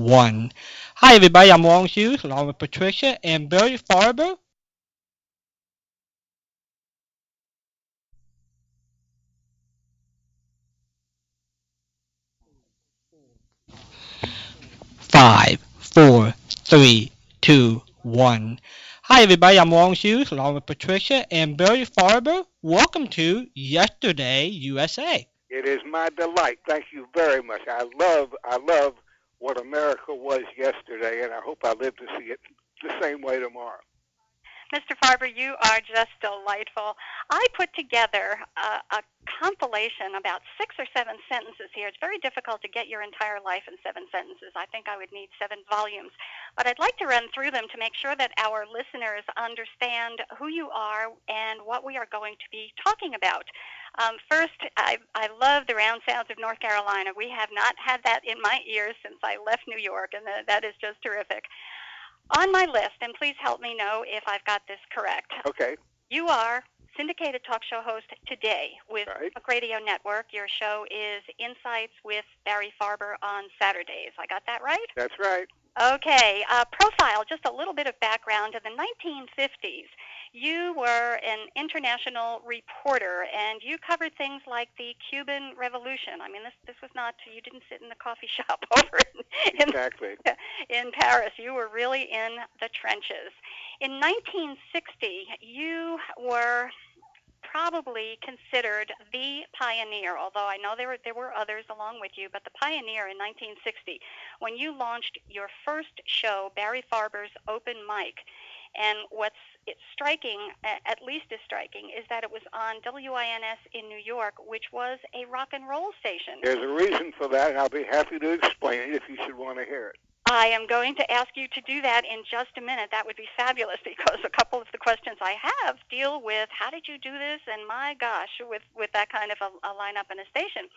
one. Hi, everybody. I'm Walden Hughes, along with Patricia and Barry Farber. Five, four, three, two, one. Hi, everybody. I'm Walden Hughes, along with Patricia and Barry Farber. Welcome to Yesterday USA. It is my delight. Thank you very much. I love, I love what America was yesterday, and I hope I live to see it the same way tomorrow. Mr. Farber, you are just delightful. I put together a, a, compilation, about six or seven sentences here. It's very difficult to get your entire life in seven sentences. I think I would need seven volumes. But I'd like to run through them to make sure that our listeners understand who you are and what we are going to be talking about. Um, first, I, I love the round sounds of North Carolina. We have not had that in my ears since I left New York, and that is just terrific. On my list, and please help me know if I've got this correct. Okay. You are syndicated talk show host today with right. Talk Radio Network. Your show is Insights with Barry Farber on Saturdays. I got that right? That's right. Okay. Uh, profile, just a little bit of background. In the 1950s, you were an international reporter, and you covered things like the Cuban Revolution. I mean, this this was not you didn't sit in the coffee shop over in, exactly. in Paris. You were really in the trenches. In 1960, you were probably considered the pioneer, although I know there were, there were others along with you, but the pioneer in 1960 when you launched your first show, Barry Farber's Open Mic. And what's it's striking, at least as striking, is that it was on WINS in New York, which was a rock and roll station. There's a reason for that, and I'll be happy to explain it if you should want to hear it. I am going to ask you to do that in just a minute. That would be fabulous because a couple of the questions I have deal with how did you do this, and my gosh, with, with that kind of a, a lineup and a station.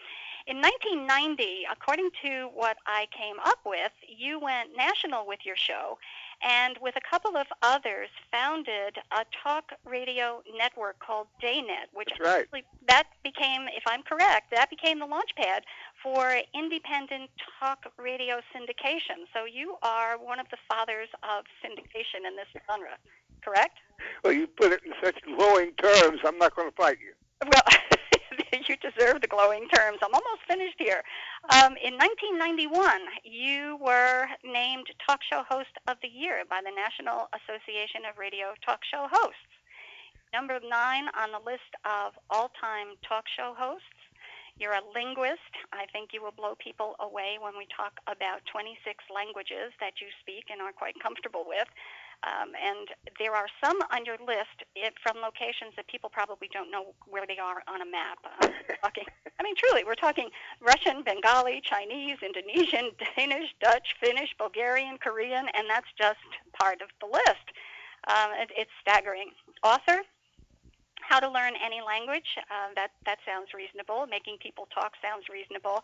In 1990, according to what I came up with, you went national with your show and with a couple of others founded a talk radio network called Daynet, which right. actually that became, if I'm correct, that became the launchpad for independent talk radio syndication. So you are one of the fathers of syndication in this genre, correct? Well, you put it in such glowing terms. I'm not going to fight you. Well. you deserve the glowing terms. I'm almost finished here. Um, in 1991, you were named Talk Show Host of the Year by the National Association of Radio Talk Show Hosts. Number nine on the list of all-time talk show hosts. You're a linguist. I think you will blow people away when we talk about 26 languages that you speak and are quite comfortable with. Um, and there are some on your list it, from locations that people probably don't know where they are on a map. Uh, talking, I mean, truly, we're talking Russian, Bengali, Chinese, Indonesian, Danish, Dutch, Finnish, Bulgarian, Korean, and that's just part of the list. Um, it, it's staggering. Author, how to learn any language. Uh, that that sounds reasonable. Making people talk sounds reasonable.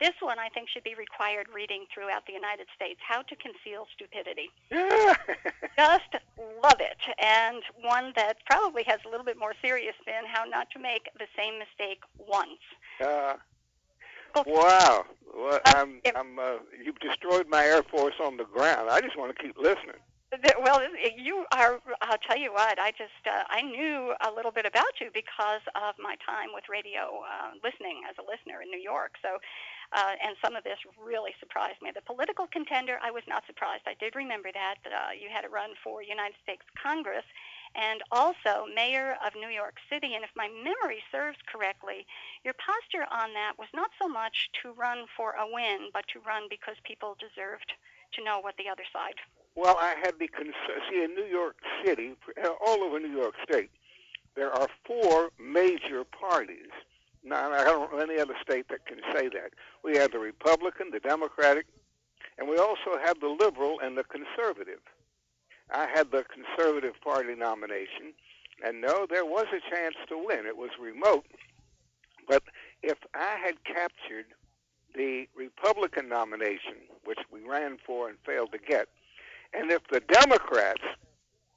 This one I think should be required reading throughout the United States. How to conceal stupidity. Just love it, and one that probably has a little bit more serious spin. How not to make the same mistake once. Uh, wow. Well, I'm, I'm, uh, you've destroyed my Air Force on the ground. I just want to keep listening. Well, you are. I'll tell you what. I just uh, I knew a little bit about you because of my time with radio uh, listening as a listener in New York. So, uh, and some of this really surprised me. The political contender, I was not surprised. I did remember that uh, you had to run for United States Congress, and also mayor of New York City. And if my memory serves correctly, your posture on that was not so much to run for a win, but to run because people deserved to know what the other side well, I had the see in New York City, uh, all over New York State, there are four major parties. Now, I don't know any other state that can say that. We have the Republican, the Democratic, and we also have the Liberal and the Conservative. I had the Conservative Party nomination, and no, there was a chance to win. It was remote, but if I had captured the Republican nomination, which we ran for and failed to get, and if the Democrats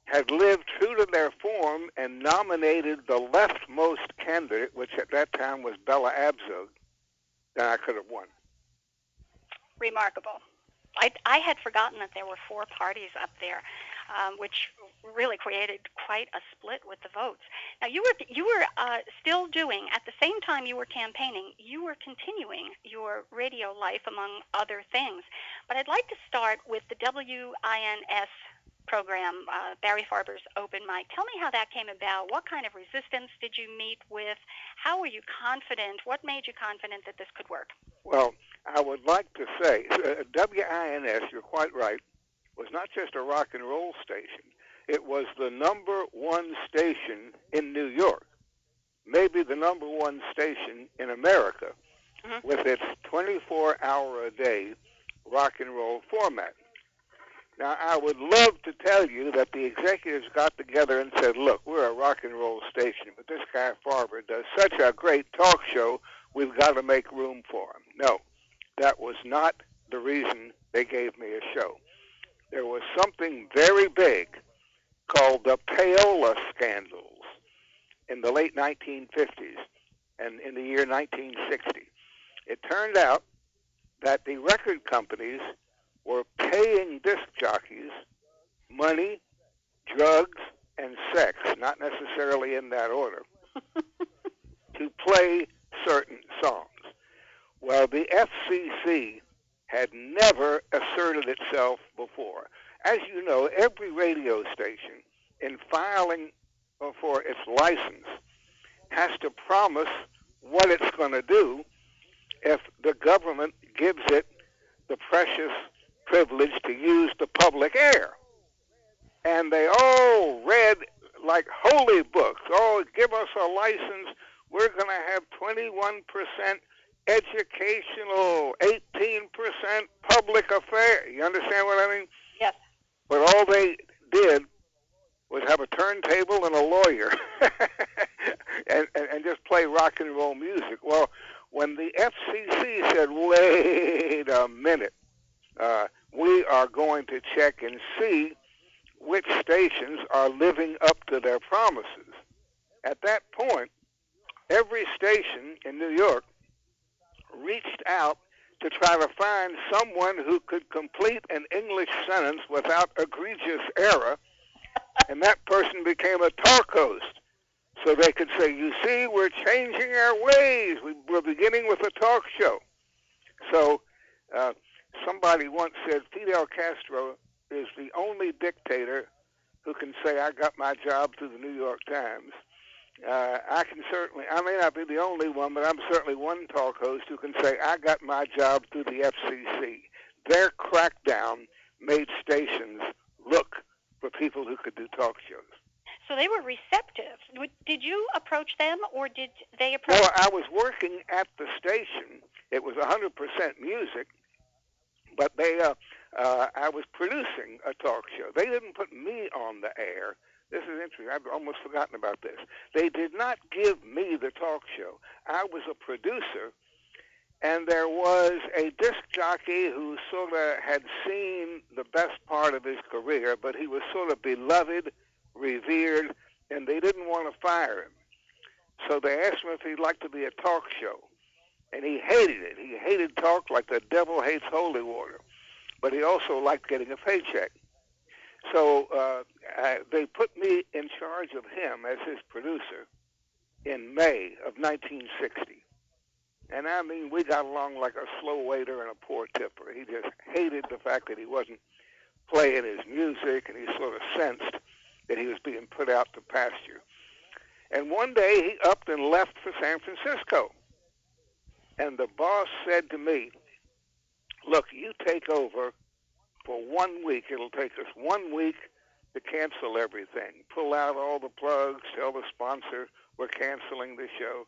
had lived true to their form and nominated the leftmost candidate, which at that time was Bella Abzug, then I could have won. Remarkable. I, I had forgotten that there were four parties up there, um, which really created quite a split with the votes. Now you were you were uh, still doing at the same time you were campaigning, you were continuing your radio life among other things. But I'd like to start with the WINS program, uh, Barry Farber's Open Mic. Tell me how that came about. What kind of resistance did you meet with? How were you confident? What made you confident that this could work? Well, I would like to say uh, WINS, you're quite right, was not just a rock and roll station. It was the number one station in New York, maybe the number one station in America, mm-hmm. with its 24 hour a day rock and roll format. Now, I would love to tell you that the executives got together and said, look, we're a rock and roll station, but this guy Farber does such a great talk show, we've got to make room for him. No, that was not the reason they gave me a show. There was something very big called the payola scandals in the late 1950s and in the year 1960. It turned out that the record companies were paying disc jockeys money, drugs, and sex, not necessarily in that order, to play certain songs. Well, the FCC had never asserted itself before. As you know, every radio station, in filing for its license, has to promise what it's going to do if the government gives it the precious privilege to use the public air. And they all read like holy books. Oh, give us a license. We're going to have 21% educational, 18% public affair. You understand what I mean? Yes. But all they did was have a turntable and a lawyer and, and, and just play rock and roll music. Well, when the FCC said, wait a minute, uh, we are going to check and see which stations are living up to their promises. At that point, every station in New York reached out to try to find someone who could complete an English sentence without egregious error, and that person became a talk host. So they could say, You see, we're changing our ways. We're beginning with a talk show. So uh, somebody once said Fidel Castro is the only dictator who can say, I got my job through the New York Times uh, I can certainly, I may not be the only one, but I'm certainly one talk host who can say, I got my job through the FCC. Their crackdown made stations look for people who could do talk shows. So they were receptive. Did you approach them, or did they approach? Well, I was working at the station. It was 100% music, but they, uh, uh, I was producing a talk show. They didn't put me on the air. This is interesting. I've almost forgotten about this. They did not give me the talk show. I was a producer, and there was a disc jockey who sort of had seen the best part of his career, but he was sort of beloved, revered, and they didn't want to fire him. So they asked him if he'd like to be a talk show. And he hated it. He hated talk like the devil hates holy water. But he also liked getting a paycheck. So uh, I, they put me in charge of him as his producer in May of 1960. And I mean, we got along like a slow waiter and a poor tipper. He just hated the fact that he wasn't playing his music, and he sort of sensed that he was being put out to pasture. And one day he upped and left for San Francisco. And the boss said to me, Look, you take over for one week. It'll take us one week to cancel everything, pull out all the plugs, tell the sponsor we're canceling the show,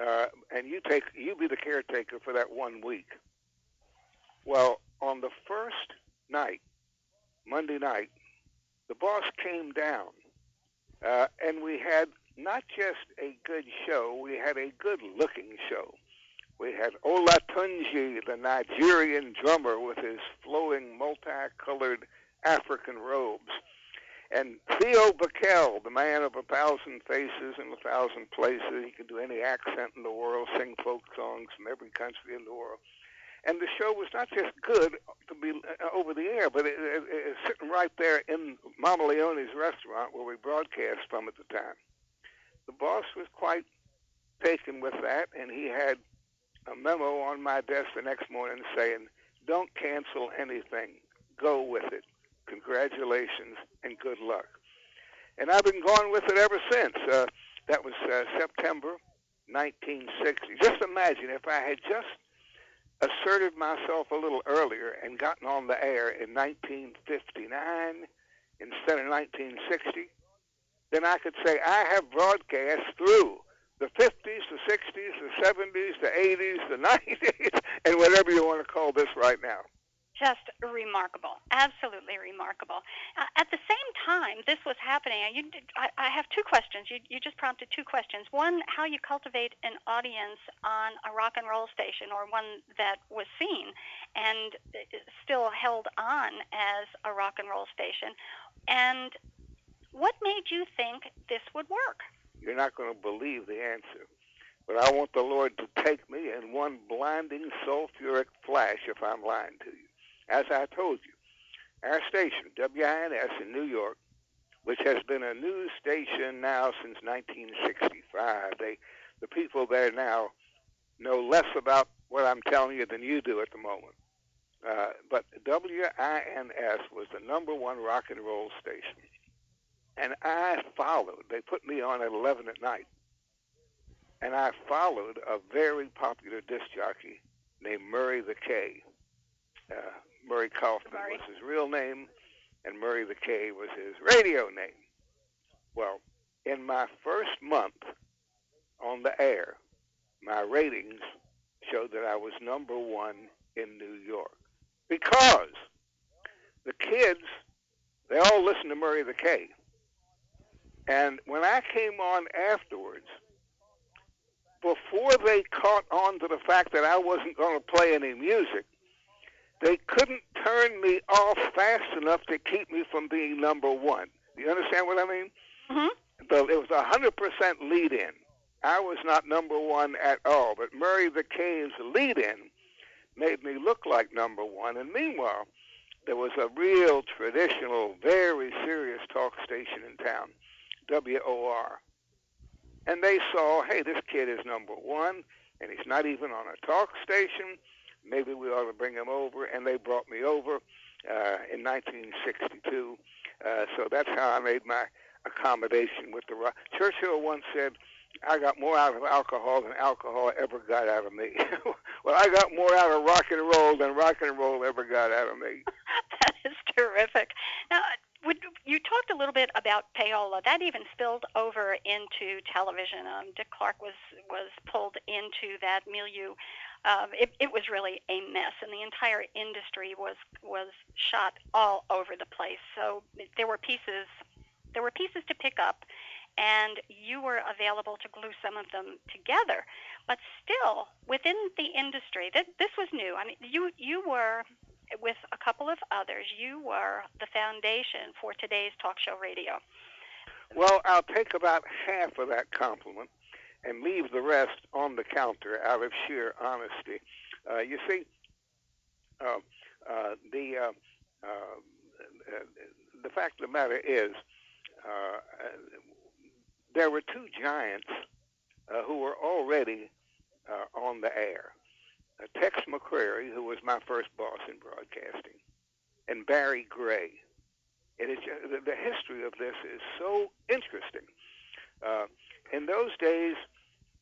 uh, and you take you be the caretaker for that one week. Well, on the first night, Monday night, the boss came down, uh, and we had not just a good show, we had a good-looking show. We had Olatunji, the Nigerian drummer, with his flowing multicolored African robes. And Theo Bikel, the man of a thousand faces and a thousand places. He could do any accent in the world, sing folk songs from every country in the world. and the show was not just good to be uh, over the air, but it, it, it, sitting right there in Mama Leone's restaurant where we broadcast from at the time. The boss was quite taken with that, and he had a memo on my desk the next morning saying, "Don't cancel anything. Go with it. Congratulations and good luck." And I've been going with it ever since. Uh, that was uh, September 1960. Just imagine if I had just asserted myself a little earlier and gotten on the air in 1959 instead of 1960, then I could say I have broadcast through the 50s, the 60s, the 70s, the 80s, the 90s, and whatever you want to call this right now just remarkable, absolutely remarkable. Uh, at the same time, this was happening. You, I, I have two questions. You, you just prompted two questions. One, how you cultivate an audience on a rock and roll station, or one that was seen and still held on as a rock and roll station, and what made you think this would work? You're not going to believe the answer. But I want the Lord to take me in one blinding sulfuric flash if I'm lying to you as I told you, our station, WINS in New York, which has been a news station now since 1965, they, the people there now know less about what I'm telling you than you do at the moment. Uh, but WINS was the number one rock and roll station. And I followed. They put me on at 11 at night. And I followed a very popular disc jockey named Murray the K. Uh, Murray Kaufman Murray. was his real name, and Murray the K was his radio name. Well, in my first month on the air, my ratings showed that I was number one in New York because the kids, they all listened to Murray the K. And when I came on afterwards, before they caught on to the fact that I wasn't going to play any music, they couldn't turn me off fast enough to keep me from being number one. Do you understand what I mean? Mm-hmm. So it was a hundred percent lead in. I was not number one at all, but Murray the K's lead in made me look like number one. And meanwhile, there was a real traditional, very serious talk station in town, WOR. And they saw, hey, this kid is number one, and he's not even on a talk station maybe we ought to bring him over, and they brought me over uh, in 1962. Uh, so that's how I made my accommodation with the rock. Churchill once said, I got more out of alcohol than alcohol ever got out of me. well, I got more out of rock and roll than rock and roll ever got out of me. that is terrific. Now, would, you talked a little bit about payola. That even spilled over into television. Um, Dick Clark was was pulled into that milieu um, it, it was really a mess, and the entire industry was was shot all over the place. So there were pieces there were pieces to pick up, and you were available to glue some of them together. But still, within the industry, that this was new. I mean, you you were with a couple of others. You were the foundation for today's talk show radio. Well, I'll take about half of that compliment and leave the rest on the counter out of sheer honesty. Uh, you see, uh, uh, the uh, uh, the fact of the matter is, uh, there were two giants who were already on the air. Tex McCrary, who was my first boss in broadcasting, and Barry Gray. It is the, the history of this is so interesting. in those days,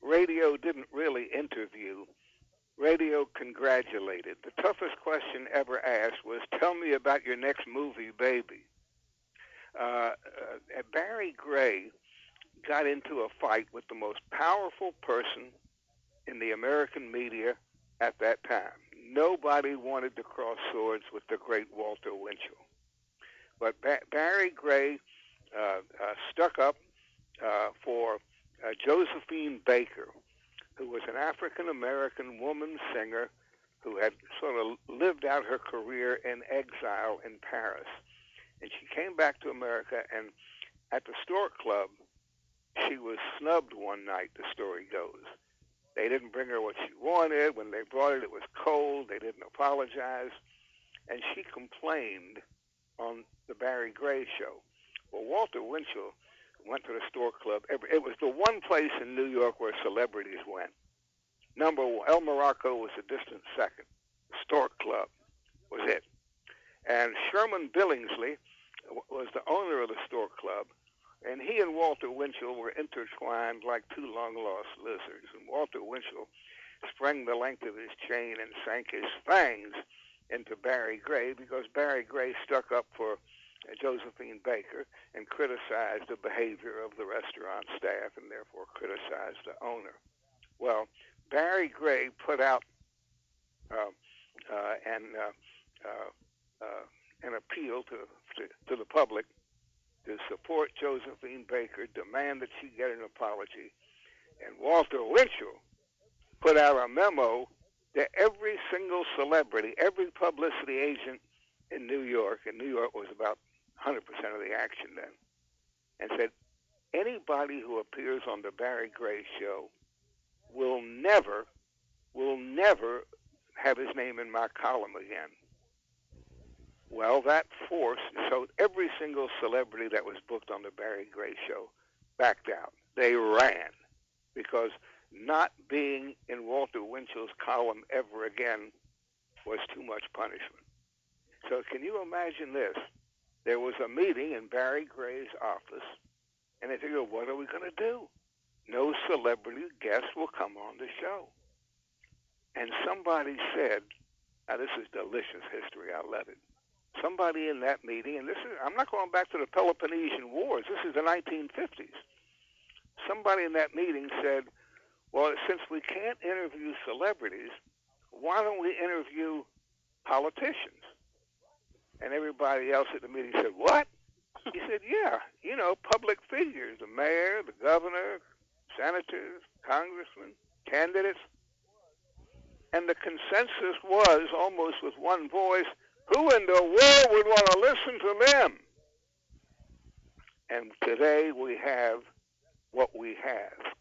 radio didn't really interview. Radio congratulated. The toughest question ever asked was, "Tell me about your next movie, baby." Uh, uh, Barry Gray got into a fight with the most powerful person in the American media at that time. Nobody wanted to cross swords with the great Walter Winchell. But ba- Barry Gray uh, uh stuck up uh, for uh, Josephine Baker, who was an African American woman singer who had sort of lived out her career in exile in Paris. And she came back to America, and at the Stork Club, she was snubbed one night, the story goes. They didn't bring her what she wanted. When they brought it, it was cold. They didn't apologize. And she complained on the Barry Gray show. Well, Walter Winchell went to the Stork Club. It was the one place in New York where celebrities went. Number one, El Morocco was a distant second. Stork Club was it. And Sherman Billingsley was the owner of the Stork Club, and he and Walter Winchell were intertwined like two long lost lizards. And Walter Winchell sprang the length of his chain and sank his fangs into Barry Gray because Barry Gray stuck up for Josephine Baker and criticized the behavior of the restaurant staff and therefore criticized the owner. Well, Barry Gray put out uh, uh, an, uh, uh, uh an appeal to, to, to the public to support Josephine Baker, demand that she get an apology. And Walter Winchell put out a memo to every single celebrity, every publicity agent in New York, and New York was about 100% of the action then, and said, anybody who appears on the Barry Gray show will never, will never have his name in my column again. Well, that force, so every single celebrity that was booked on the Barry Gray show backed out. They ran because not being in Walter Winchell's column ever again was too much punishment. So can you imagine this? There was a meeting in Barry Gray's office, and they figured, what are we going to do? No celebrity guest will come on the show. And somebody said, now this is delicious history, I love it. Somebody in that meeting, and this is, I'm not going back to the Peloponnesian Wars, this is the 1950s. Somebody in that meeting said, well, since we can't interview celebrities, why don't we interview politicians? And everybody else at the meeting said, What? He said, Yeah, you know, public figures, the mayor, the governor, senators, congressmen, candidates. And the consensus was almost with one voice who in the world would want to listen to them? And today we have what we have.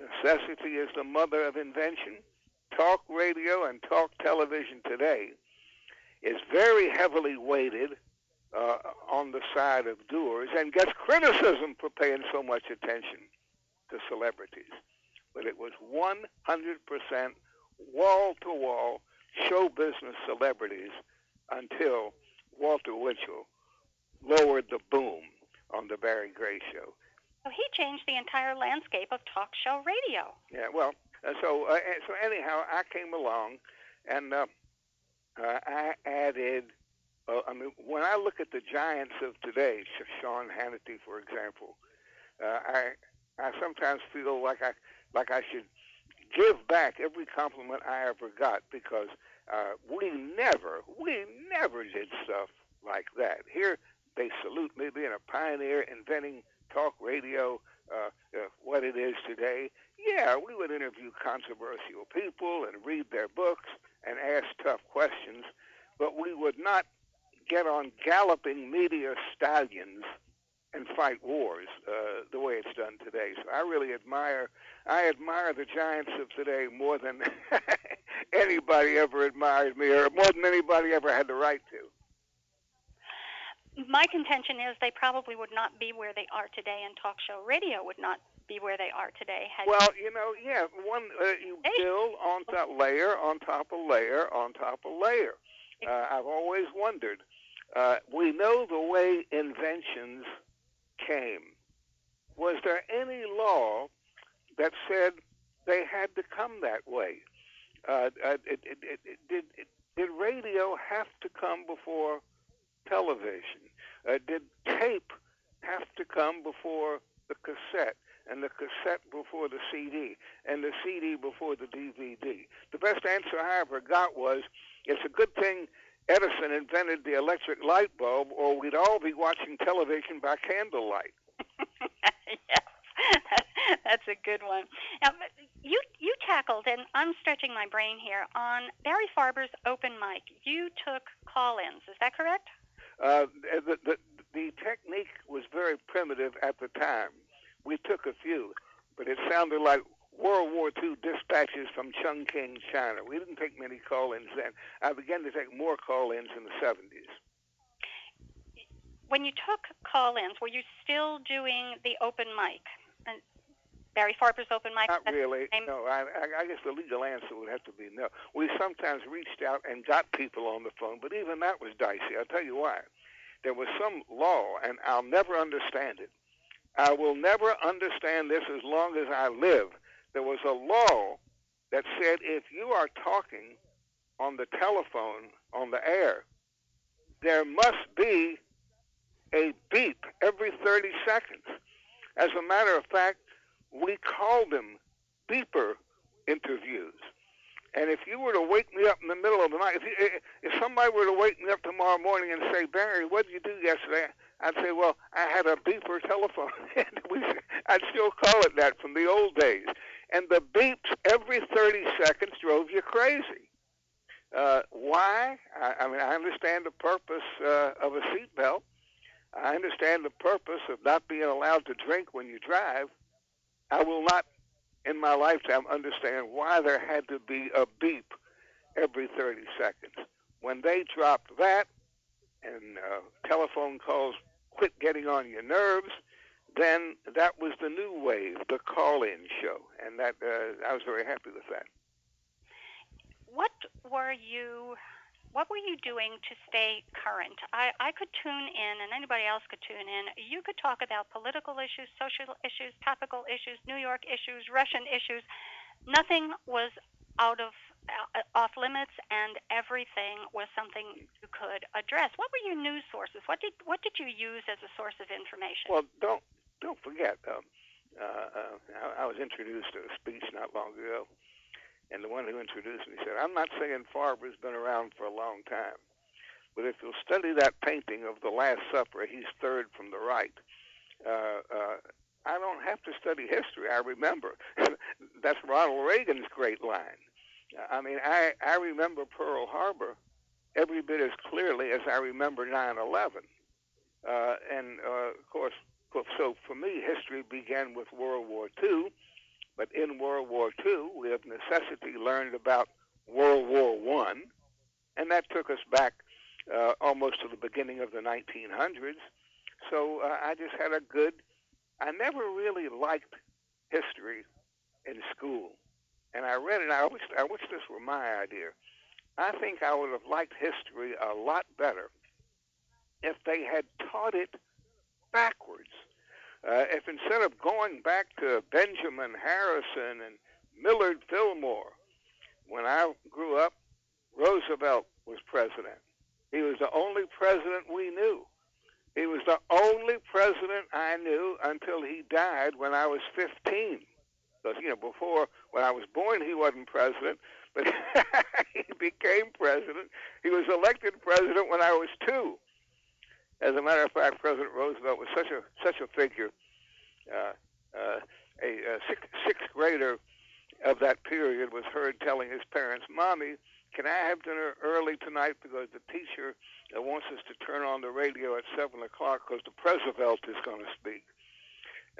Necessity is the mother of invention. Talk radio and talk television today is very heavily weighted uh, on the side of doers and gets criticism for paying so much attention to celebrities. But it was 100% wall to wall show business celebrities until Walter Winchell lowered the boom on the Barry Gray show. So he changed the entire landscape of talk show radio. Yeah, well, uh, so uh, so anyhow, I came along, and uh, uh, I added. Uh, I mean, when I look at the giants of today, Sean Hannity, for example, uh, I I sometimes feel like I like I should give back every compliment I ever got because uh, we never we never did stuff like that. Here they salute me being a pioneer, inventing talk radio, uh, uh, what it is today. Yeah, we would interview controversial people and read their books and ask tough questions, but we would not get on galloping media stallions and fight wars uh, the way it's done today. So I really admire I admire the giants of today more than anybody ever admired me, or more than anybody ever had the right to my contention is they probably would not be where they are today, and talk show radio would not be where they are today. Had well, you know, yeah, one uh, you build on top layer on top of layer on top of layer. Uh, I've always wondered. Uh, we know the way inventions came. Was there any law that said they had to come that way? Uh, uh it, it, it, did, did radio have to come before television? Uh, did tape have to come before the cassette? And the cassette before the CD, and the CD before the DVD. The best answer I ever got was, "It's a good thing Edison invented the electric light bulb, or we'd all be watching television by candlelight." yes, that's a good one. Now, you you tackled, and I'm stretching my brain here on Barry Farber's open mic. You took call-ins. Is that correct? Uh, the, the, the technique was very primitive at the time. We took a few, but it sounded like World War II dispatches from Chongqing, China. We didn't take many call-ins then. I began to take more call-ins in the 70s. When you took call-ins, were you still doing the open mic? And Barry Farber's open mic? Not really. No, I, I guess the legal answer would have to be no. We sometimes reached out and got people on the phone, but even that was dicey. I'll tell you why. There was some law, and I'll never understand it. I will never understand this as long as I live. There was a law that said if you are talking on the telephone on the air, there must be a beep every 30 seconds. As a matter of fact, we called them beeper interviews. And if you were to wake me up in the middle of the night, if, you, if somebody were to wake me up tomorrow morning and say, Barry, what did you do yesterday? I'd say, well, I had a beeper telephone. and we, I'd still call it that from the old days. And the beeps every 30 seconds drove you crazy. Uh, why? I, I mean, I understand the purpose uh, of a seatbelt. I understand the purpose of not being allowed to drink when you drive. I will not, in my lifetime, understand why there had to be a beep every 30 seconds. When they dropped that and uh, telephone calls quit getting on your nerves, then that was the new wave, the call-in show, and that uh, I was very happy with that. What were you what were you doing to stay current? I, I could tune in, and anybody else could tune in. You could talk about political issues, social issues, topical issues, New York issues, Russian issues. Nothing was out of uh, off limits, and everything was something you could address. What were your news sources? What did what did you use as a source of information? Well, don't don't forget. Um, uh, uh, I, I was introduced to a speech not long ago and the one who introduced me said, I'm not saying Farber's been around for a long time, but if you'll study that painting of the Last Supper, he's third from the right. Uh, uh, I don't have to study history. I remember. That's Ronald Reagan's great line. I mean, I, I remember Pearl Harbor every bit as clearly as I remember 9 11. Uh, and, uh, of course, so for me, history began with World War II but in World War II, we of necessity learned about World War One, and that took us back uh, almost to the beginning of the 1900s. So uh, I just had a good. I never really liked history in school, and I read it. I wish I wish this were my idea. I think I would have liked history a lot better if they had taught it backwards. Uh, if instead of going back to Benjamin Harrison and Millard Fillmore, when I grew up, Roosevelt was president. He was the only president we knew. He was the only president I knew until he died when I was 15. Because, you know, before, when I was born, he wasn't president, but he became president. He was elected president when I was two. As a matter of fact, President Roosevelt was such a such a figure. Uh, uh, a, a sixth, sixth grader of that period was heard telling his parents, "Mommy, can I have dinner early tonight because the teacher wants us to turn on the radio at seven o'clock because the president is going to speak."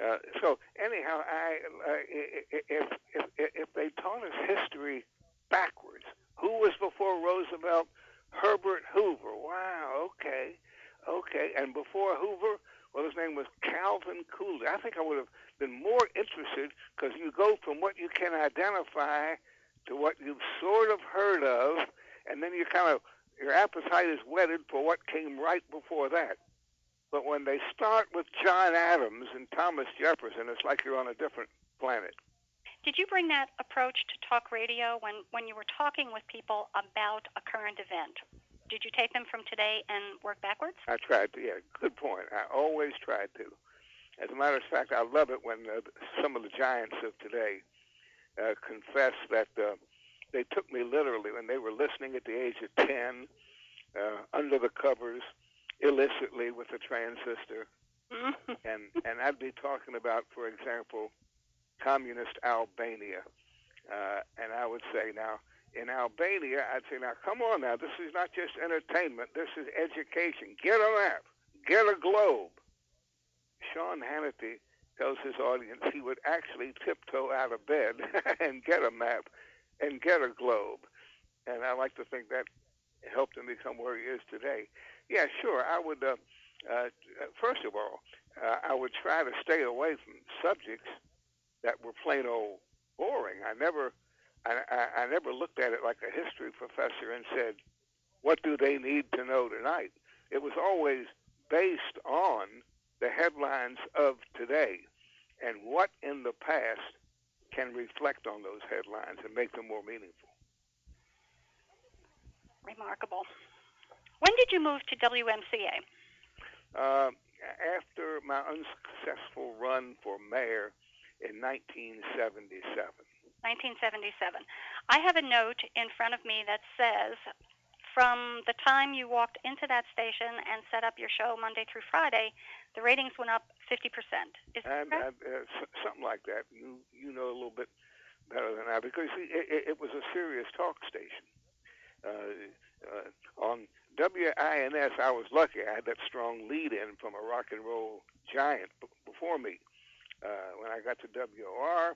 Uh, so anyhow, I, uh, if, if if they taught us history backwards, who was before Roosevelt? Herbert Hoover. Wow. Okay. Okay. And before Hoover, well, his name was Calvin Coolidge. I think I would have been more interested because you go from what you can identify to what you've sort of heard of, and then you kind of your appetite is whetted for what came right before that. But when they start with John Adams and Thomas Jefferson, it's like you're on a different planet. Did you bring that approach to talk radio when, when you were talking with people about a current event? Did you take them from today and work backwards? I tried to. Yeah, good point. I always tried to. As a matter of fact, I love it when uh, some of the giants of today uh, confess that uh, they took me literally when they were listening at the age of 10 uh, under the covers illicitly with a transistor. and and I'd be talking about, for example, communist Albania, uh, and I would say, now in Albania, I'd say, now come on now, this is not just entertainment, this is education. Get a map, get a globe. Sean Hannity tells his audience he would actually tiptoe out of bed and get a map and get a globe. And I like to think that helped him become where he is today. Yeah, sure. I would, uh, uh, first of all, uh, I would try to stay away from subjects that were plain old boring. I never, I, I, I never looked at it like a history professor and said, what do they need to know tonight? It was always based on the headlines of today and what in the past can reflect on those headlines and make them more meaningful. Remarkable. When did you move to WMCA? Uh, after my unsuccessful run for mayor in 1977. 1977. I have a note in front of me that says from the time you walked into that station and set up your show Monday through Friday, the ratings went up 50%. Is that uh, something like that. You you know a little bit better than I because it, it was a serious talk station. Uh, uh, on WINS, I was lucky. I had that strong lead in from a rock and roll giant b- before me. Uh, when I got to WOR,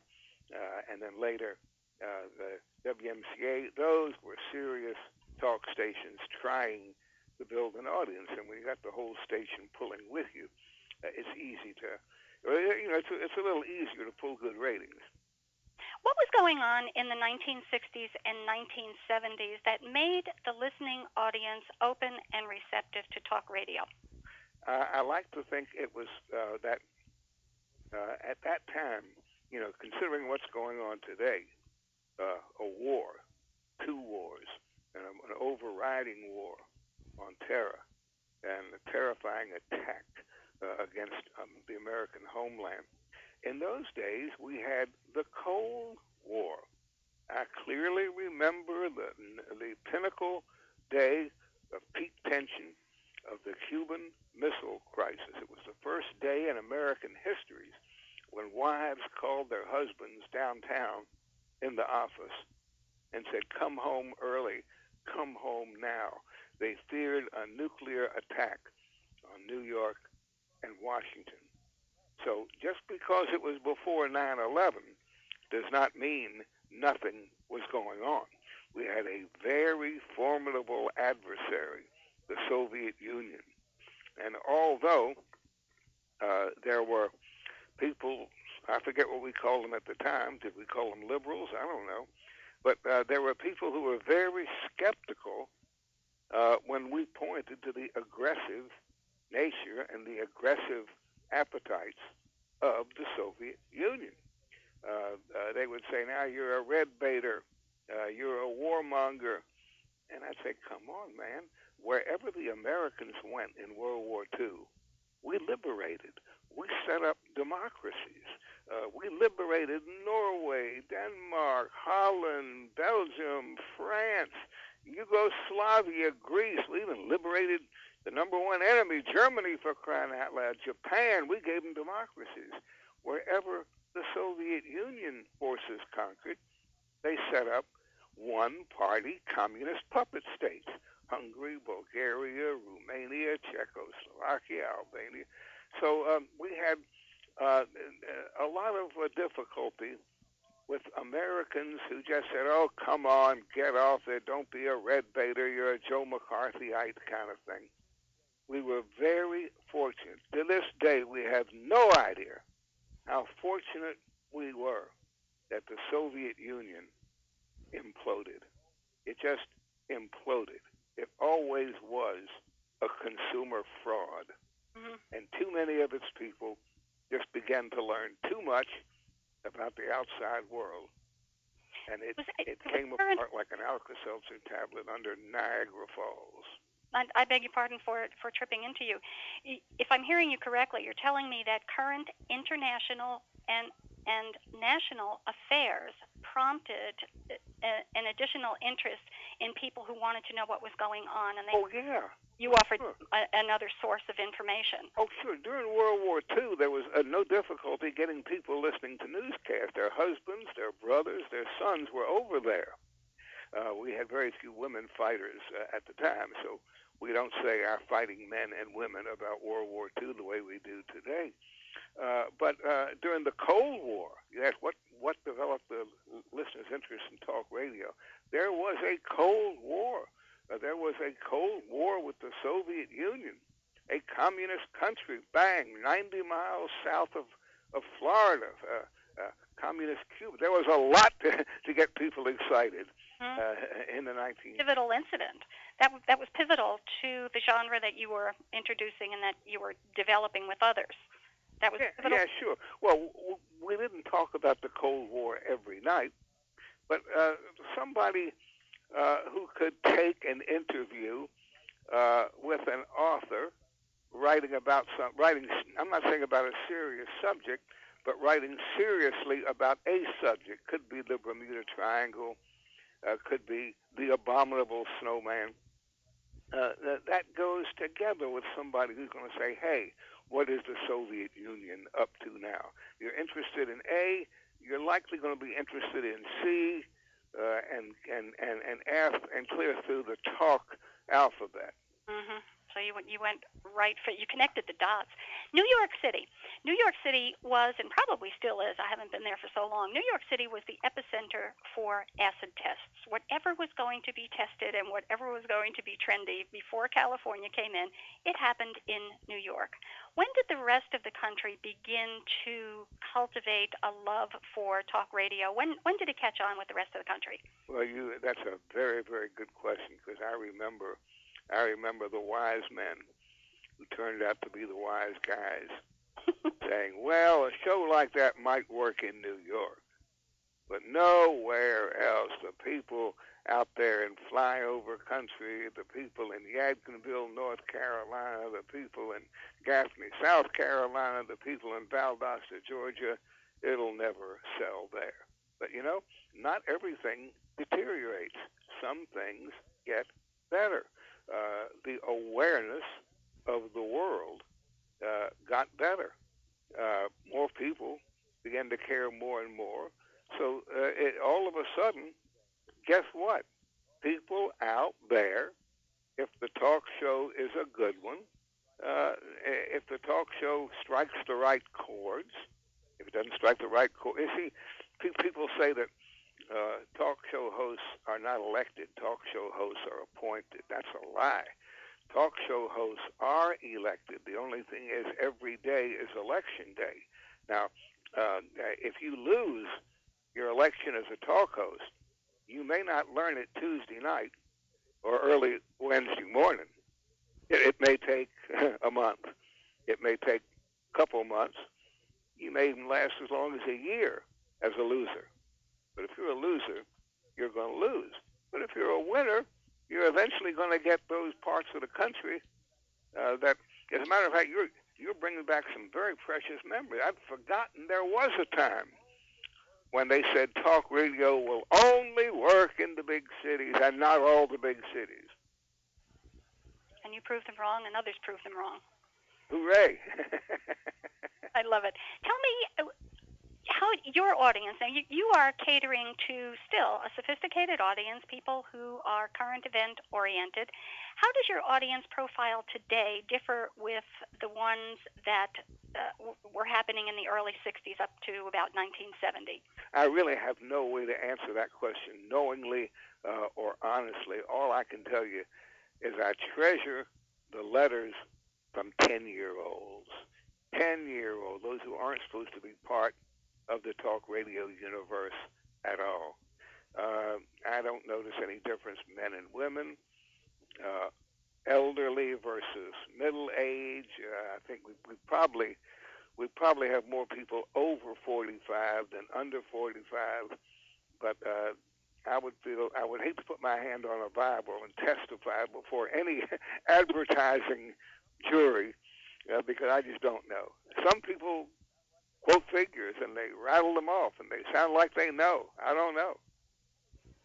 and then later uh, the WMCA, those were serious talk stations trying to build an audience. And when you got the whole station pulling with you, uh, it's easy to, you know, it's a, it's a little easier to pull good ratings. What was going on in the 1960s and 1970s that made the listening audience open and receptive to talk radio? Uh, I like to think it was uh, that uh, at that time, you know, considering what's going on today, uh, a war, two wars, and an overriding war on terror and a terrifying attack uh, against um, the American homeland in those days, we had the Cold War. I clearly remember the, the pinnacle day of peak tension of the Cuban Missile Crisis. It was the first day in American history when wives called their husbands downtown in the office and said, Come home early, come home now. They feared a nuclear attack on New York and Washington. So just because it was before 9 11 does not mean nothing was going on. We had a very formidable adversary, the Soviet Union. And although uh, there were people, I forget what we called them at the time, did we call them liberals? I don't know. But uh, there were people who were very skeptical uh, when we pointed to the aggressive nature and the aggressive appetites of the Soviet Union. Uh, uh, they would say, now you're a red baiter, uh, you're a warmonger. And I'd say, come on, man. Wherever the Americans went in World War II, we liberated. We set up democracies. Uh, we liberated Norway, Denmark, Holland, Belgium, France, Yugoslavia, Greece. We even liberated the number one enemy, Germany, for crying out loud, Japan, we gave them democracies. Wherever the Soviet Union forces conquered, they set up one party communist puppet states Hungary, Bulgaria, Romania, Czechoslovakia, Albania. So um, we had uh, a lot of uh, difficulty with Americans who just said, oh, come on, get off it, don't be a red baiter, you're a Joe McCarthyite kind of thing we were very fortunate. To this day, we have no idea how fortunate we were that the Soviet Union imploded. It just imploded. It always was a consumer fraud. Mm-hmm. And too many of its people just began to learn too much about the outside world. And it, it, it came apart like an Alka-Seltzer tablet under Niagara Falls. I, beg your pardon for for tripping into you. If I'm hearing you correctly, you're telling me that current international and and national affairs prompted a, an additional interest in people who wanted to know what was going on, and they, oh yeah, you offered sure. a, another source of information. Oh sure. During World War II, there was uh, no difficulty getting people listening to newscasts. Their husbands, their brothers, their sons were over there. Uh, we had very few women fighters uh, at the time, so we don't say our fighting men and women about World War II the way we do today. Uh, but uh, during the Cold War, yes, what what developed the listeners' interest in talk radio? There was a Cold War. Uh, there was a Cold War with the Soviet Union, a communist country, bang, 90 miles south of of Florida, uh, uh, communist Cuba. There was a lot to, to get people excited Mhm. uh, in the 19. pivotal incident. That that was pivotal to the genre that you were introducing and that you were developing with others. That was Yeah, pivotal. yeah, sure. Well, we didn't talk about the Cold War every night, but uh, somebody uh, who could take an interview uh, with an author writing about some writing. I'm not saying about a serious subject, but writing seriously about a subject could be the Bermuda Triangle, uh, could be the abominable snowman. Uh, that, that goes together with somebody who's going to say, "Hey, what is the Soviet Union up to now? You're interested in A, you're likely going to be interested in C, uh, and, and, and, and F, and clear through the talk alphabet. hmm So you went, you went right for you connected the dots. New York City. New York City was and probably still is. I haven't been there for so long. New York City was the epicenter for acid tests. Whatever was going to be tested and whatever was going to be trendy before California came in, it happened in New York. When did the rest of the country begin to cultivate a love for talk radio? When when did it catch on with the rest of the country? Well, you that's a very, very good question because I remember, I remember the wise men who turned out to be the wise guys saying, "Well, a show like that might work in New York, but nowhere else. The people out there in flyover country, the people in Yadkinville, North Carolina, the people in Gaffney, South Carolina, the people in Valdosta, Georgia, it'll never sell there." But you know, not everything deteriorates. Some things get better. Uh, the awareness of the world uh, got better. Uh, more people began to care more and more. So uh, it, all of a sudden, guess what? People out there, if the talk show is a good one, uh, if the talk show strikes the right chords, if it doesn't strike the right chord, you see, people say that uh, talk show hosts are not elected. Talk show hosts are appointed. That's a lie. Talk show hosts are elected. The only thing is, every day is election day. Now, uh, if you lose your election as a talk host, you may not learn it Tuesday night or early Wednesday morning. It, it may take a month. It may take a couple months. You may even last as long as a year as a loser. But if you're a loser, you're going to lose. But if you're a winner, you're eventually going to get those parts of the country uh, that, as a matter of fact, you're you're bringing back some very precious memories. I've forgotten there was a time when they said talk radio will only work in the big cities and not all the big cities. And you proved them wrong, and others proved them wrong. Hooray! I love it. Tell me uh, how your audience now you, you are catering to still a sophisticated audience, people who are current event oriented. How does your audience profile today differ with the ones that uh, were happening in the early 60s up to about 1970? I really have no way to answer that question knowingly uh, or honestly. All I can tell you is I treasure the letters from 10 year olds. 10 year olds, those who aren't supposed to be part of the talk radio universe at all. Uh, I don't notice any difference men and women, uh, elderly versus middle age. Uh, I think we, we probably we probably have more people over 45 than under 45. But uh, I would feel I would hate to put my hand on a Bible and testify before any advertising jury uh, because I just don't know. Some people quote figures and they rattle them off and they sound like they know. I don't know.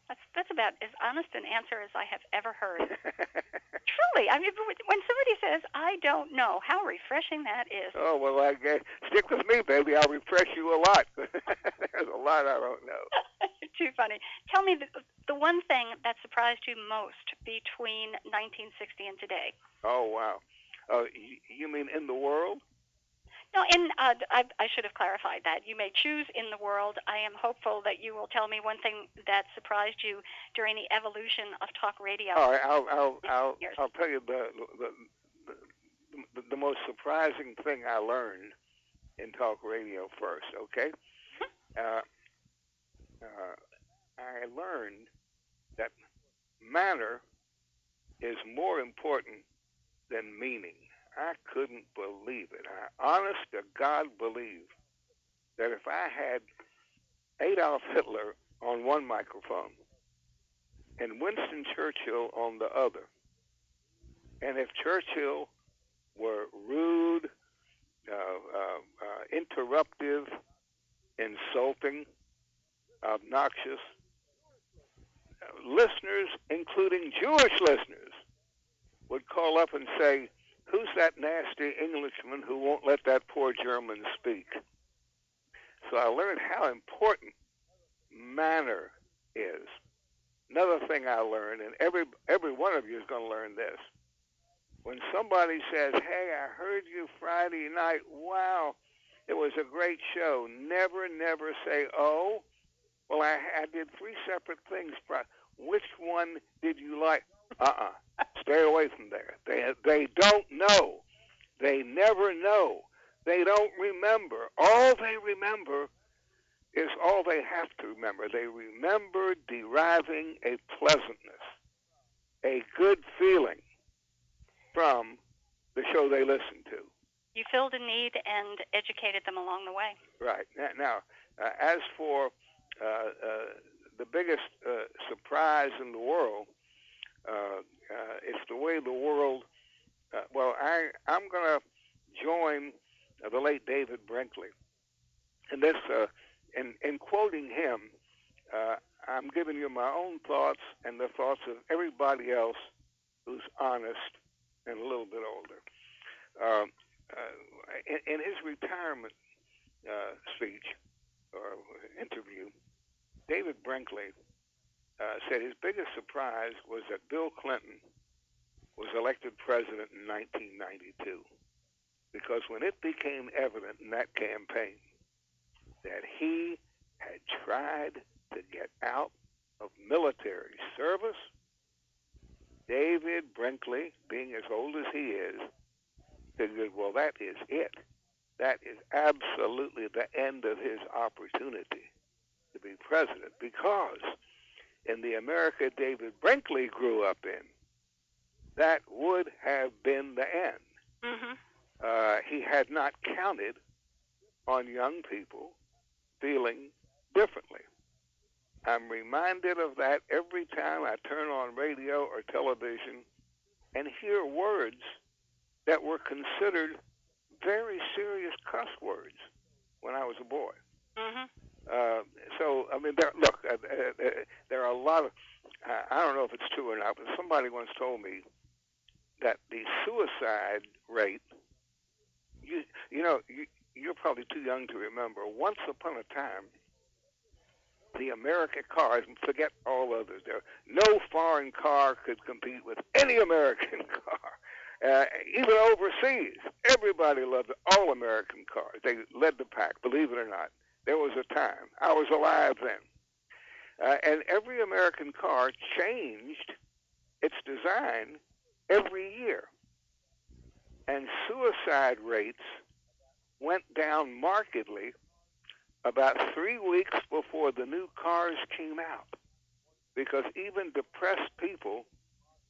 That's that's about as honest an answer as I have ever heard. Truly, I mean, when somebody says "I don't know," how refreshing that is. oh well, I guess stick with me, baby. I'll refresh you a lot. There's a lot I don't know. You're too funny. Tell me the, the one thing that surprised you most between 1960 and today. Oh wow. Uh, you, you mean in the world? No, and uh, I, I should have clarified that. You may choose in the world. I am hopeful that you will tell me one thing that surprised you during the evolution of talk radio. All right, I'll I'll I'll, I'll tell you the the, the the most surprising thing I learned in talk radio first. Okay, uh, uh, I learned that manner is more important than meaning. I couldn't believe it. I honest to God believe that if I had Adolf Hitler on one microphone and Winston Churchill on the other, and if Churchill were rude, uh, uh, uh, interruptive, insulting, obnoxious, uh, listeners, including Jewish listeners, would call up and say, Who's that nasty Englishman who won't let that poor German speak? So I learned how important manner is. Another thing I learned, and every every one of you is going to learn this. When somebody says, "Hey, I heard you Friday night. Wow, it was a great show." Never, never say, "Oh, well, I, I did three separate things. Which one did you like?" Uh-uh. Stay away from there. They they don't know. They never know. They don't remember. All they remember is all they have to remember. They remember deriving a pleasantness, a good feeling from the show they listen to. You filled a need and educated them along the way. Right. Now, uh, as for uh, uh, the biggest uh, surprise in the world, uh, uh, it's the way the world. Uh, well, I I'm going to join uh, the late David Brinkley, and this uh, in in quoting him, uh, I'm giving you my own thoughts and the thoughts of everybody else who's honest and a little bit older. Uh, uh, in, in his retirement uh, speech or interview, David Brinkley uh, said his biggest surprise was that Bill Clinton was elected president in 1992. Because when it became evident in that campaign that he had tried to get out of military service, David Brinkley, being as old as he is, figured, well, that is it. That is absolutely the end of his opportunity to be president because in the America David Brinkley grew up in, that would have been the end. Mm-hmm. Uh, he had not counted on young people feeling differently. I'm reminded of that every time I turn on radio or television and hear words that were considered very serious cuss words when I was a boy. Mm-hmm. Uh, so I mean, there, look, uh, uh, uh, there are a lot of. I don't know if it's true or not, but somebody once told me that the suicide rate. You you know you, you're probably too young to remember. Once upon a time, the American cars, forget all others, there no foreign car could compete with any American car. Uh, even overseas, everybody loved all American cars. They led the pack, believe it or not. There was a time. I was alive then. Uh, and every American car changed its design every year. And suicide rates went down markedly about three weeks before the new cars came out. Because even depressed people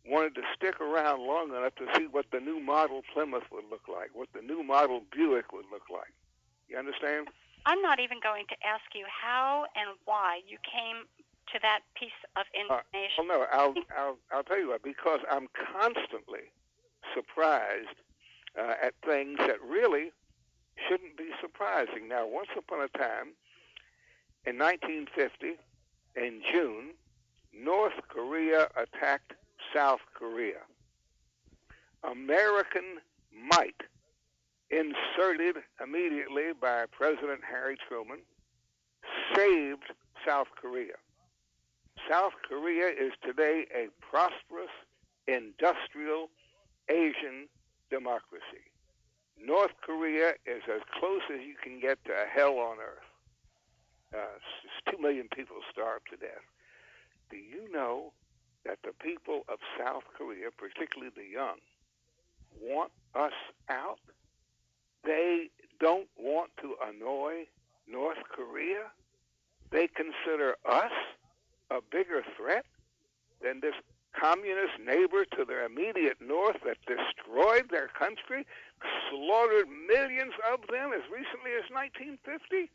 wanted to stick around long enough to see what the new model Plymouth would look like, what the new model Buick would look like. You understand? I'm not even going to ask you how and why you came to that piece of information. Uh, well, no, I'll, I'll, I'll tell you what, because I'm constantly surprised uh, at things that really shouldn't be surprising. Now, once upon a time, in 1950, in June, North Korea attacked South Korea. American might inserted immediately by President Harry Truman, saved South Korea. South Korea is today a prosperous, industrial Asian democracy. North Korea is as close as you can get to hell on earth. Uh, two million people starved to death. Do you know that the people of South Korea, particularly the young, want us out? They don't want to annoy North Korea. They consider us a bigger threat than this communist neighbor to their immediate north that destroyed their country, slaughtered millions of them as recently as 1950?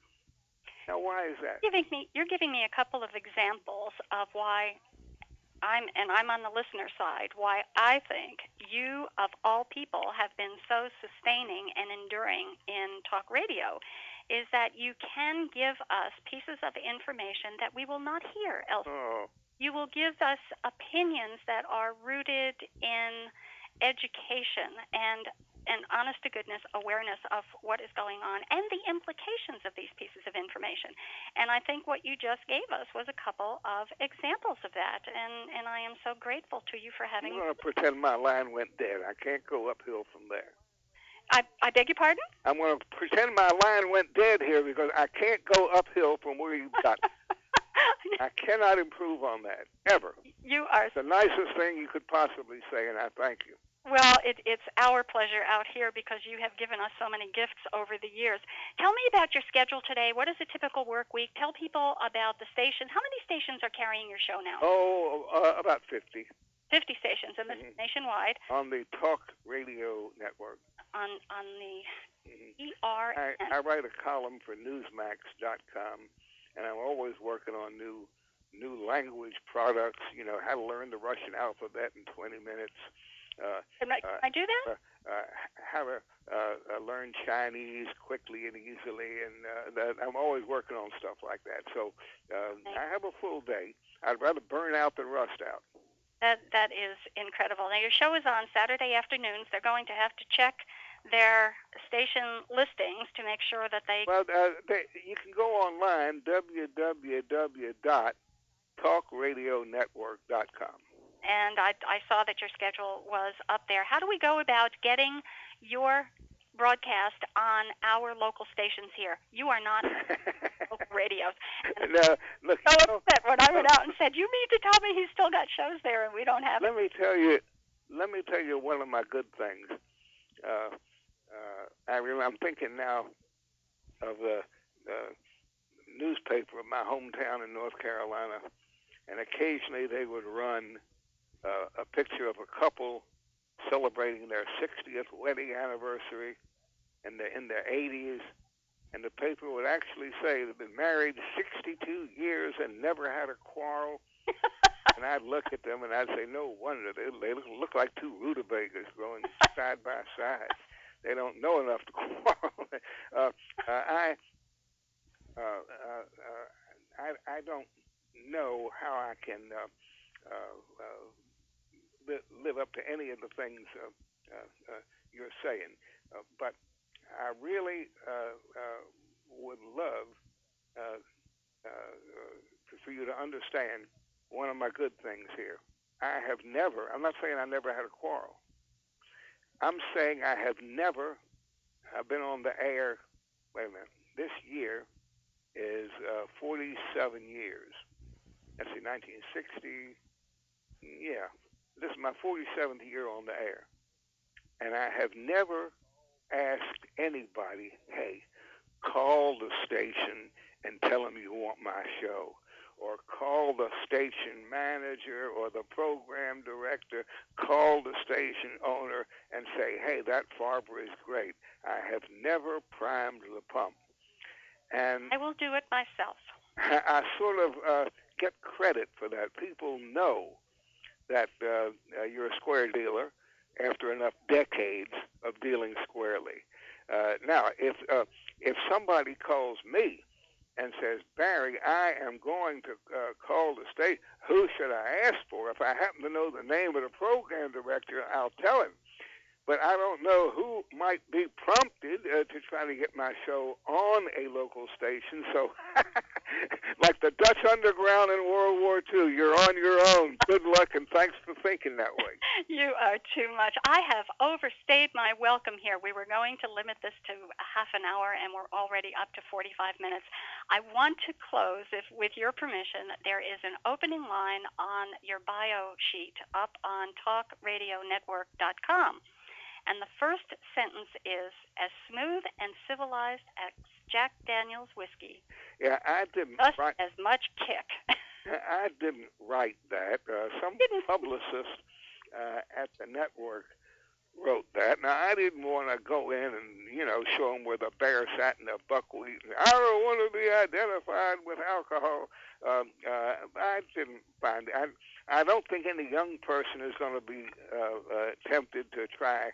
Now, why is that? You're giving me, you're giving me a couple of examples of why I'm, and I'm on the listener side, why I think you, of all people, have been so sustaining and enduring in talk radio is that you can give us pieces of information that we will not hear elsewhere. Oh, You will give us opinions that are rooted in education and and honest to goodness awareness of what is going on and the implications of these pieces of information. And I think what you just gave us was a couple of examples of that. And, and I am so grateful to you for having. I'm going to pretend my line went dead. I can't go uphill from there. I, I beg your pardon? I'm going to pretend my line went dead here because I can't go uphill from where you got. I cannot improve on that ever. you are It's the nicest thing you could possibly say, and I thank you. Well, it, it's our pleasure out here because you have given us so many gifts over the years. Tell me about your schedule today. What is a typical work week? Tell people about the station. How many stations are carrying your show now? Oh, uh, about 50 50 stations, and this is Mhm. nationwide on the Talk Radio Network. on on the Mhm. ER. I, I write a column for Newsmax.com, and I'm always working on new new language products. You know, how to learn the Russian alphabet in 20 minutes. Uh, Can I, can I do that? uh, how to uh, uh, learn Chinese quickly and easily, and uh, that I'm always working on stuff like that. So uh, I have a full day. I'd rather burn out than rust out. That that is incredible. Now your show is on Saturday afternoons. They're going to have to check their station listings to make sure that they. Well, uh, they, you can go online www.talkradionetwork.com. And I I saw that your schedule was up there. How do we go about getting your broadcast on our local stations here? You are not local radios. And no, look, so you know, upset when I went out and said, "You mean to tell me he's still got shows there and we don't have it?" let me tell you, let me tell you one of my good things. Uh, I remember, I'm thinking now of the uh, newspaper of my hometown in North Carolina, and occasionally they would run uh, a picture of a couple celebrating their 60th wedding anniversary in, the, in their 80s, and the paper would actually say they've been married 62 years and never had a quarrel. and I'd look at them and I'd say, no wonder they, they look, look like two rutabagas growing side by side. They don't know enough to quarrel. uh, uh, I, uh, uh, uh, I, I don't know how I can uh, uh, uh, li- live up to any of the things uh, uh, uh, you're saying, uh, but I really uh, uh, would love uh, uh, uh, for you to understand one of my good things here. I have never, I'm not saying I never had a quarrel. I'm saying I have never I've been on the air, wait a minute, this year is uh, 47 years. Let's see, 1960, yeah, this is my 47th year on the air. And I have never asked anybody, hey, call the station and tell them you want my show or call the station manager or the program director, call the station owner and say, hey, that Farber is great. I have never primed the pump. And I will do it myself. I, I sort of uh, get credit for that. People know that uh, uh, you're a square dealer after enough decades of dealing squarely. Uh, now, if uh, if somebody calls me and says, Barry, I am going to uh, call the state. Who should I ask for? If I happen to know the name of the program director, I'll tell him. But I don't know who might be prompted uh, to try to get my show on a local station. So, like the Dutch Underground in World War II, you're on your own. Good luck and thanks for thinking that way. You are too much. I have overstayed my welcome here. We were going to limit this to half an hour, and we're already up to 45 minutes. I want to close, if with your permission, there is an opening line on your bio sheet up on talkradionetwork.com. And the first sentence is as smooth and civilized as Jack Daniels whiskey. Yeah, I didn't Just write. as much kick. I didn't write that. Uh, some publicist uh, at the network wrote that. Now I didn't want to go in and you know show them where the bear sat in the buckwheat. I don't want to be identified with alcohol. Um, uh, I didn't find. I I don't think any young person is going to be uh, uh, tempted to try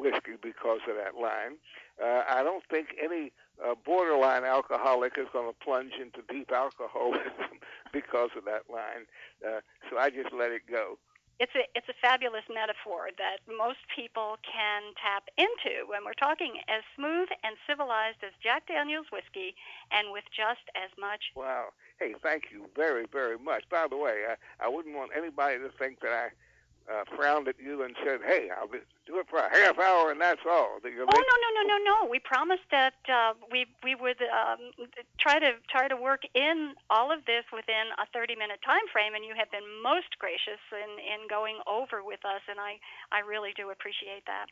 whiskey because of that line. Uh, I don't think any uh, borderline alcoholic is going to plunge into deep alcoholism because of that line. Uh, so I just let it go. it's a it's a fabulous metaphor that most people can tap into when we're talking as smooth and civilized as Jack Daniels whiskey and with just as much Wow. Hey, thank you very, very much. By the way, I, I wouldn't want anybody to think that I uh, frowned at you and said, "Hey, I'll be, do it for a half hour and that's all." That Oh no no no no no! We promised that uh, we we would um, try to try to work in all of this within a 30 minute time frame, and you have been most gracious in in going over with us, and I I really do appreciate that.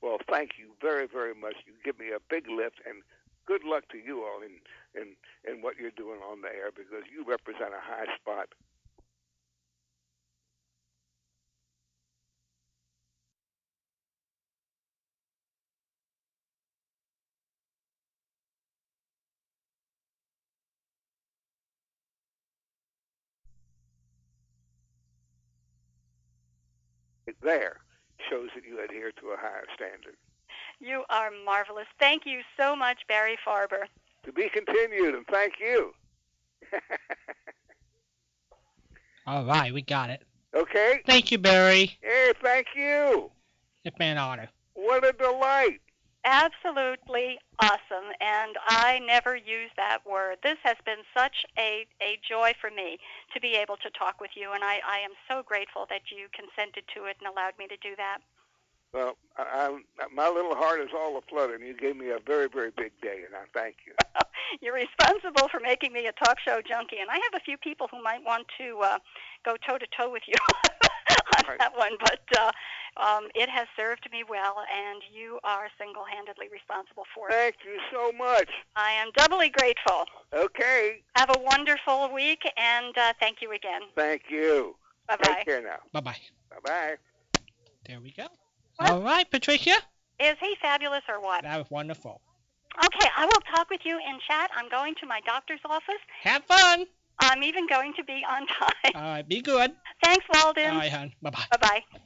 Well, thank you very, very much. You give me a big lift, and good luck to you all in in in what you're doing on the air because you represent a high spot. There shows that you adhere to a higher standard. You are marvelous. Thank you so much, Barry Farber. To be continued, and thank you. All right, we got it. okay? Thank you, Barry. Hey, thank you. It's been an honor. What a delight. Absolutely awesome, and I never use that word. This has been such a, a joy for me to be able to talk with you, and I, I am so grateful that you consented to it and allowed me to do that. Well, I, I, my little heart is all aflutter, and you gave me a very, very big day, and I thank you. You're responsible for making me a talk show junkie, and I have a few people who might want to uh, go toe to toe with you on Right. that one, but uh, um, it has served me well, and you are single handedly responsible for it. Thank you so much. I am doubly grateful. Okay. Have a wonderful week, and uh, thank you again. Thank you. Bye bye. Take care now. Bye bye. Bye bye. There we go. What? All right, Patricia. Is he fabulous or what? That was wonderful. Okay, I will talk with you in chat. I'm going to my doctor's office. Have fun. I'm even going to be on time. All right, be good. Thanks, Walden. All right, hon. Bye bye. Bye bye.